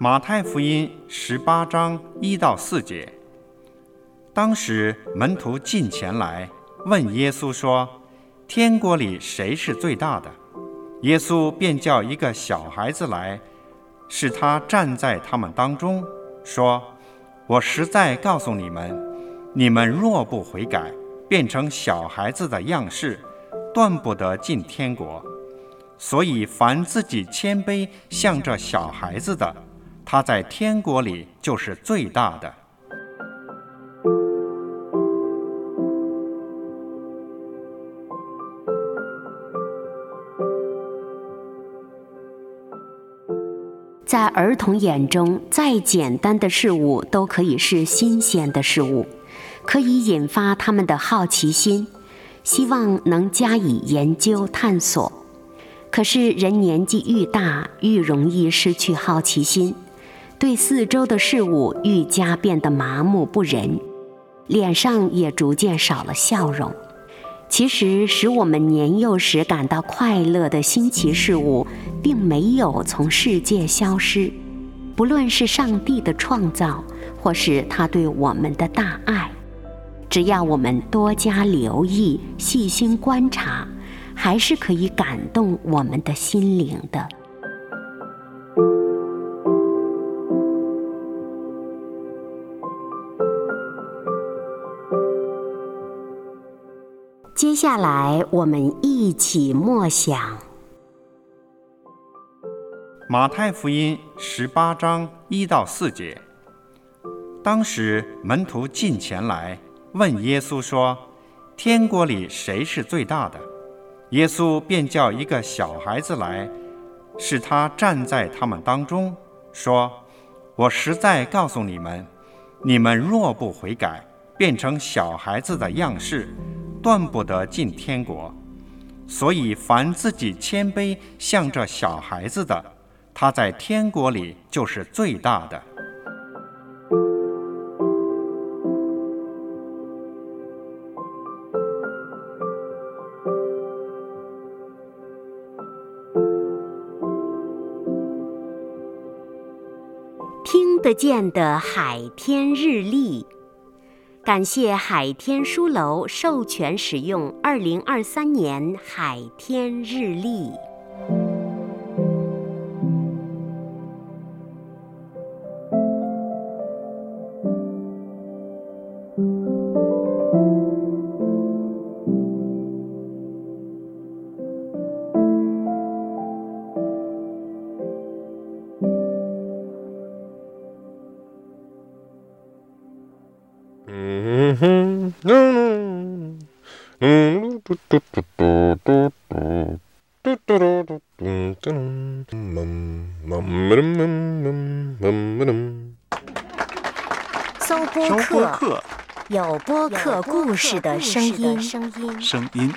马太福音十八章一到四节。当时门徒进前来问耶稣说：“天国里谁是最大的？”耶稣便叫一个小孩子来，使他站在他们当中，说：“我实在告诉你们，你们若不悔改，变成小孩子的样式，断不得进天国。所以凡自己谦卑像这小孩子的，”他在天国里就是最大的。在儿童眼中，再简单的事物都可以是新鲜的事物，可以引发他们的好奇心，希望能加以研究探索。可是人年纪愈大，愈容易失去好奇心。对四周的事物愈加变得麻木不仁，脸上也逐渐少了笑容。其实，使我们年幼时感到快乐的新奇事物，并没有从世界消失。不论是上帝的创造，或是他对我们的大爱，只要我们多加留意、细心观察，还是可以感动我们的心灵的。接下来，我们一起默想马太福音十八章一到四节。当时门徒进前来问耶稣说：“天国里谁是最大的？”耶稣便叫一个小孩子来，使他站在他们当中，说：“我实在告诉你们，你们若不悔改，变成小孩子的样式。”断不得进天国，所以凡自己谦卑向着小孩子的，他在天国里就是最大的。听得见的海天日历。感谢海天书楼授权使用二零二三年海天日历。搜播客，有播客故事的声音。声音。